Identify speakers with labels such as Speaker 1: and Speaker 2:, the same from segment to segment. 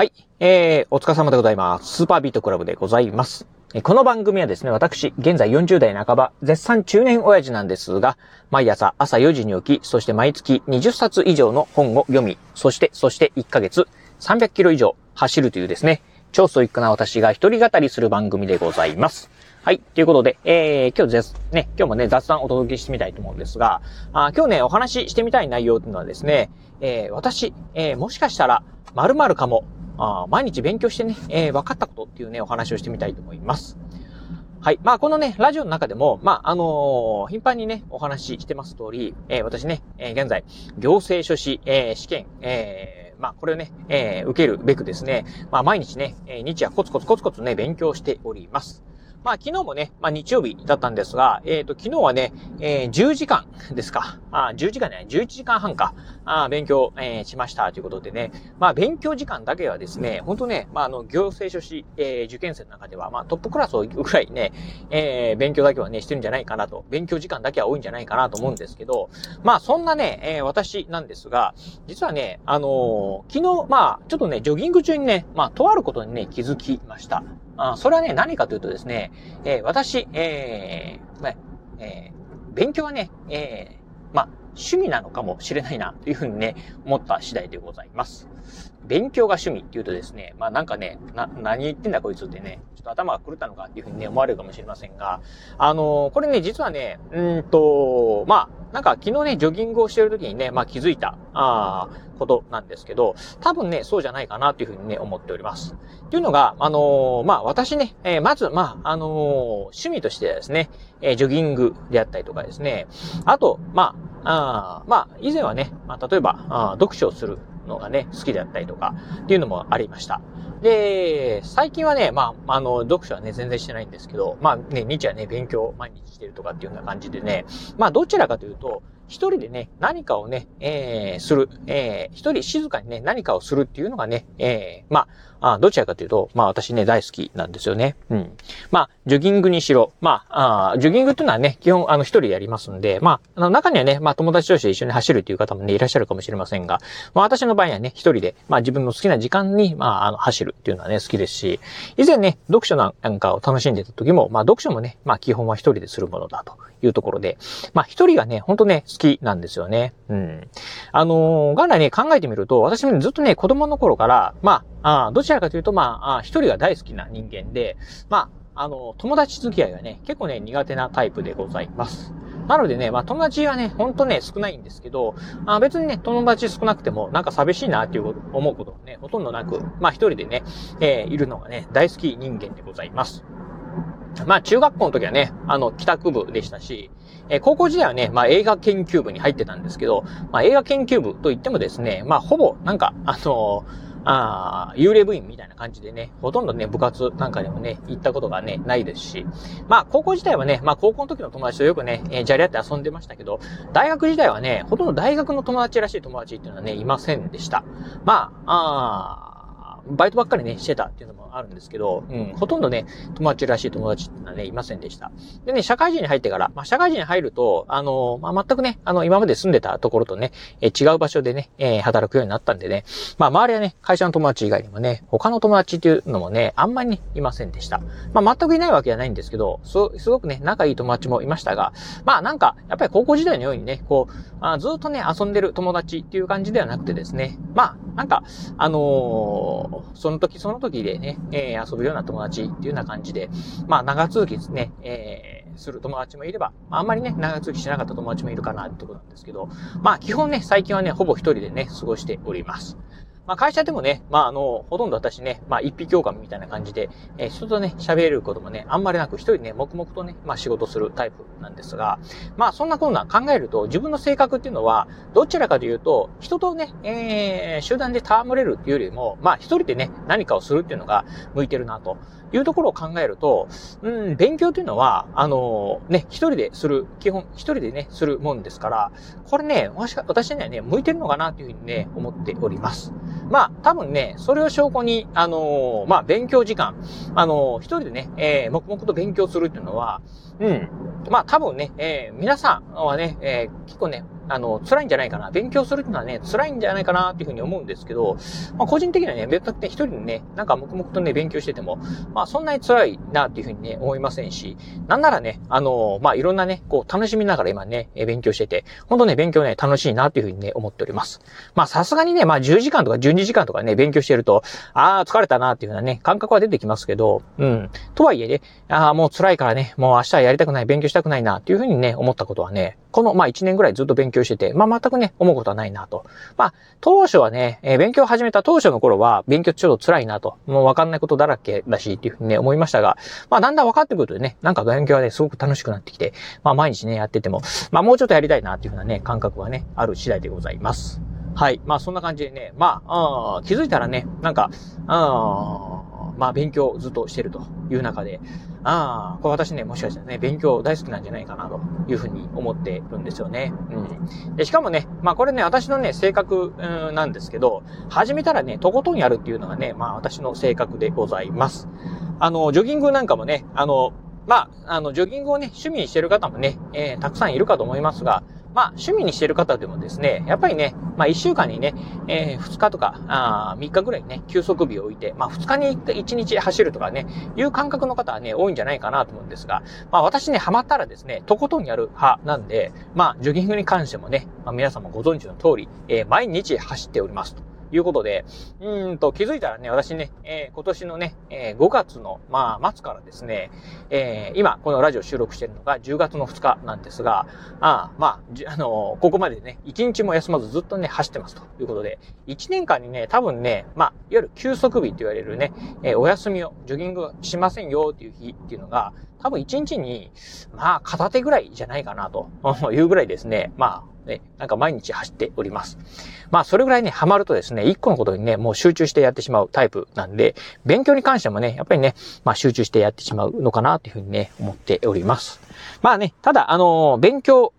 Speaker 1: はい。えー、お疲れ様でございます。スーパービートクラブでございます。この番組はですね、私、現在40代半ば、絶賛中年親父なんですが、毎朝朝4時に起き、そして毎月20冊以上の本を読み、そして、そして1ヶ月300キロ以上走るというですね、超ストイックな私が一人語りする番組でございます。はい。ということで、えー、今日です。ね、今日もね、雑談お届けしてみたいと思うんですが、あ今日ね、お話ししてみたい内容というのはですね、えー、私、えー、もしかしたら、〇〇かも、あ毎日勉強してね、えー、分かったことっていうね、お話をしてみたいと思います。はい。まあ、このね、ラジオの中でも、まあ、あのー、頻繁にね、お話ししてます通り、えー、私ね、えー、現在、行政書士、えー、試験、えー、まあ、これをね、えー、受けるべくですね、まあ、毎日ね、え日夜コツコツコツコツね、勉強しております。まあ昨日もね、まあ日曜日だったんですが、えっ、ー、と昨日はね、えー、10時間ですか。あ、10時間ね、11時間半か。あ勉強、えー、しましたということでね。まあ勉強時間だけはですね、本当ね、まああの行政書士、えー、受験生の中では、まあトップクラスをぐらいね、えー、勉強だけはね、してるんじゃないかなと。勉強時間だけは多いんじゃないかなと思うんですけど、まあそんなね、えー、私なんですが、実はね、あのー、昨日、まあちょっとね、ジョギング中にね、まあとあることにね、気づきました。あそれはね、何かというとですね、えー、私、えー、まあ、えー、勉強はね、えー、まあ、趣味なのかもしれないな、というふうにね、思った次第でございます。勉強が趣味って言うとですね、まあなんかね、な、何言ってんだこいつってね、ちょっと頭が狂ったのかっていうふうにね、思われるかもしれませんが、あのー、これね、実はね、うんと、まあ、なんか昨日ね、ジョギングをしてる時にね、まあ気づいた、ああことなんですけど、多分ね、そうじゃないかなというふうにね、思っております。というのが、あのー、まあ私ね、えー、まず、まあ、あのー、趣味としてですね、えジョギングであったりとかですね、あと、まあ、あまあ、以前はね、まあ、例えば、あ読書をするのがね、好きだったりとか、っていうのもありました。で、最近はね、まあ、あの、読書はね、全然してないんですけど、まあね、日はね、勉強毎日してるとかっていうような感じでね、まあ、どちらかというと、一人でね、何かをね、えー、する、えー、一人静かにね、何かをするっていうのがね、えー、まあ、あどちらかというと、まあ私ね、大好きなんですよね。うん。まあ、ジョギングにしろ、まあ、あジョギングっていうのはね、基本、あの、一人でやりますんで、まあ、あの、中にはね、まあ、友達同士で一緒に走るっていう方もね、いらっしゃるかもしれませんが、まあ、私の場合はね、一人で、まあ、自分の好きな時間に、まあ、あの、走るっていうのはね、好きですし、以前ね、読書なんかを楽しんでた時も、まあ、読書もね、まあ、基本は一人でするものだというところで、まあ、一人がね、ほんとね、好きなんですよね。うん。あのー、元来ね、考えてみると、私もずっとね、子供の頃から、まあ、あどちらかというと、まあ、一人が大好きな人間で、まあ、あの、友達付き合いがね、結構ね、苦手なタイプでございます。なのでね、まあ友達はね、ほんとね、少ないんですけど、あ別にね、友達少なくても、なんか寂しいなっていう思うことね、ほとんどなく、まあ一人でね、えー、いるのがね、大好き人間でございます。まあ中学校の時はね、あの、帰宅部でしたし、えー、高校時代はね、まあ映画研究部に入ってたんですけど、まあ映画研究部といってもですね、まあほぼ、なんか、あのーああ、幽霊部員みたいな感じでね、ほとんどね、部活なんかでもね、行ったことがね、ないですし、まあ、高校時代はね、まあ、高校の時の友達とよくね、えー、じゃり合って遊んでましたけど、大学時代はね、ほとんど大学の友達らしい友達っていうのはね、いませんでした。まあ、ああ、バイトばっかりね、してたっていうのもあるんですけど、うん、ほとんどね、友達らしい友達ってのはね、いませんでした。でね、社会人に入ってから、まあ、社会人に入ると、あの、まあ、全くね、あの、今まで住んでたところとね、え違う場所でね、えー、働くようになったんでね、まあ、周りはね、会社の友達以外にもね、他の友達っていうのもね、あんまりね、いませんでした。まあ、全くいないわけじゃないんですけど、す、すごくね、仲いい友達もいましたが、まあ、なんか、やっぱり高校時代のようにね、こう、あずっとね、遊んでる友達っていう感じではなくてですね、まあ、なんか、あのー、その時その時でね、えー、遊ぶような友達っていうような感じで、まあ、長続きですね、えー、する友達もいれば、あんまりね、長続きしなかった友達もいるかなってことなんですけど、まあ、基本ね、最近はね、ほぼ一人でね、過ごしております。まあ会社でもね、まああの、ほとんど私ね、まあ一匹狼みたいな感じで、えー、人とね、喋れることもね、あんまりなく一人ね、黙々とね、まあ仕事するタイプなんですが、まあそんなこんな考えると、自分の性格っていうのは、どちらかというと、人とね、えー、集団で戯れるっていうよりも、まあ一人でね、何かをするっていうのが向いてるなというところを考えると、うん、勉強というのは、あのね、一人でする、基本一人でね、するもんですから、これね、私にはね、向いてるのかなというふうにね、思っております。まあ、多分ね、それを証拠に、あのー、まあ、勉強時間、あのー、一人でね、えー、黙々と勉強するっていうのは、うん。まあ、多分ね、えー、皆さんはね、えー、結構ね、あの、辛いんじゃないかな。勉強するっていうのはね、辛いんじゃないかなっていうふうに思うんですけど、まあ、個人的にはね、別にね、一人でね、なんか黙々とね、勉強してても、まあ、そんなに辛いなっていうふうにね、思いませんし、なんならね、あの、まあ、いろんなね、こう、楽しみながら今ね、勉強してて、本当ね、勉強ね、楽しいなっていうふうにね、思っております。まあ、さすがにね、まあ、10時間とか12時間とかね、勉強してると、ああ、疲れたなっていうふうなね、感覚は出てきますけど、うん。とはいえね、ああ、もう辛いからね、もう明日はやりたくない、勉強したくないなっていうふうにね、思ったことはね、この、まあ、1年ぐらいずっと勉強してて、まあ、全くね、思うことはないなと。まあ、当初はね、えー、勉強始めた当初の頃は、勉強ちょっと辛いなと。もうわかんないことだらけだし、っていうふうにね、思いましたが、まあ、だんだん分かってくるとね、なんか勉強はね、すごく楽しくなってきて、まあ、毎日ね、やってても、まあ、もうちょっとやりたいなっていうふうなね、感覚はね、ある次第でございます。はい。まあ、そんな感じでね、まあ、あ気づいたらね、なんか、あまあ、勉強ずっとしてるという中で、ああ、これ私ね、もしかしたらね、勉強大好きなんじゃないかなというふうに思ってるんですよね。うん。で、しかもね、まあこれね、私のね、性格、うん、なんですけど、始めたらね、とことんやるっていうのがね、まあ私の性格でございます。あの、ジョギングなんかもね、あの、まあ、あの、ジョギングをね、趣味にしてる方もね、えー、たくさんいるかと思いますが、まあ、趣味にしてる方でもですね、やっぱりね、まあ、1週間にね、えー、2日とか、あ3日ぐらいね、休息日を置いて、まあ、2日に一日走るとかね、いう感覚の方はね、多いんじゃないかなと思うんですが、まあ、私ね、ハマったらですね、とことんやる派なんで、まあ、ジョギングに関してもね、まあ、皆様ご存知の通り、えー、毎日走っておりますと。いうことで、うんと気づいたらね、私ね、えー、今年のね、えー、5月の、まあ、末からですね、えー、今、このラジオ収録してるのが10月の2日なんですが、あまあ、あのここまでね、1日も休まずずっとね、走ってますということで、1年間にね、多分ね、まあ、いわゆる休息日って言われるね、えお休みを、ジョギングしませんよっていう日っていうのが、多分1日に、まあ、片手ぐらいじゃないかなと いうぐらいですね、まあ、ね、なんか毎日走っております。まあ、それぐらいね、ハマるとですね、一個のことにね、もう集中してやってしまうタイプなんで、勉強に関してもね、やっぱりね、まあ、集中してやってしまうのかなというふうにね、思っております。まあね、ただ、あのー、勉強、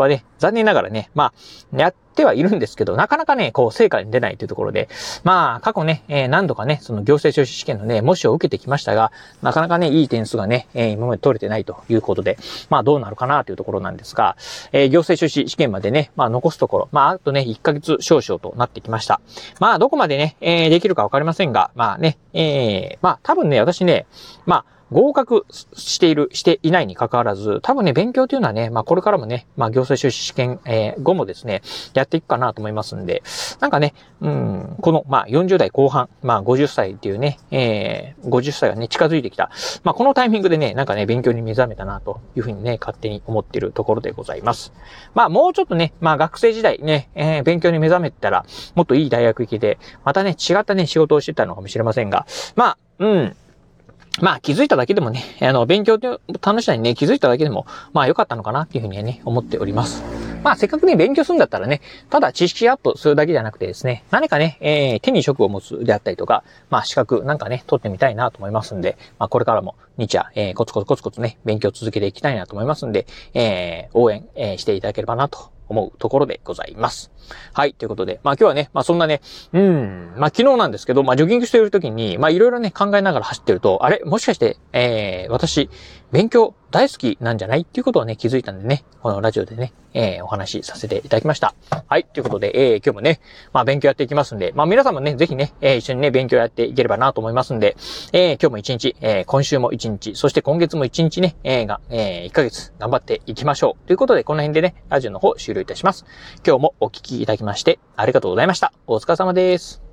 Speaker 1: はね、残念ながらね、まあ、やってはいるんですけど、なかなかね、こう、成果に出ないというところで、まあ、過去ね、えー、何度かね、その行政書士試験のね、模試を受けてきましたが、なかなかね、いい点数がね、えー、今まで取れてないということで、まあ、どうなるかなというところなんですが、えー、行政書士試験までね、まあ、残すところ、まあ、あとね、1ヶ月少々となってきました。まあ、どこまでね、えー、できるかわかりませんが、まあね、えー、まあ、多分ね、私ね、まあ、合格している、していないに関わらず、多分ね、勉強というのはね、まあこれからもね、まあ行政書士試験、えー、後もですね、やっていくかなと思いますんで、なんかね、うん、この、まあ40代後半、まあ50歳っていうね、えー、50歳がね、近づいてきた。まあこのタイミングでね、なんかね、勉強に目覚めたなというふうにね、勝手に思っているところでございます。まあもうちょっとね、まあ学生時代ね、えー、勉強に目覚めたら、もっといい大学行けて、またね、違ったね、仕事をしてたのかもしれませんが、まあ、うん、まあ気づいただけでもね、あの、勉強と楽しさにね、気づいただけでも、まあ良かったのかなっていうふうにはね、思っております。まあせっかくね、勉強するんだったらね、ただ知識アップするだけじゃなくてですね、何かね、えー、手に職を持つであったりとか、まあ資格なんかね、取ってみたいなと思いますんで、まあこれからも日夜、えー、コツコツコツコツね、勉強続けていきたいなと思いますんで、えー、応援、えー、していただければなと思うところでございます。はい。ということで、まあ今日はね、まあそんなね、うん、まあ昨日なんですけど、まあジョギングしている時に、まあいろいろね、考えながら走ってると、あれ？もしかして、えー、私、勉強大好きなんじゃない？っていうことをね、気づいたんでね、このラジオでね、えー、お話しさせていただきました。はい。ということで、えー、今日もね、まあ勉強やっていきますんで、まあ皆さんもね、ぜひね、えー、一緒にね、勉強やっていければなと思いますんで、えー、今日も一日、えー、今週も一日、そして今月も一日ね、えー、が、えー、一ヶ月頑張っていきましょう。ということで、この辺でね、ラジオの方終了いたします。今日もお聞きいただきまして、ありがとうございました。お疲れ様です。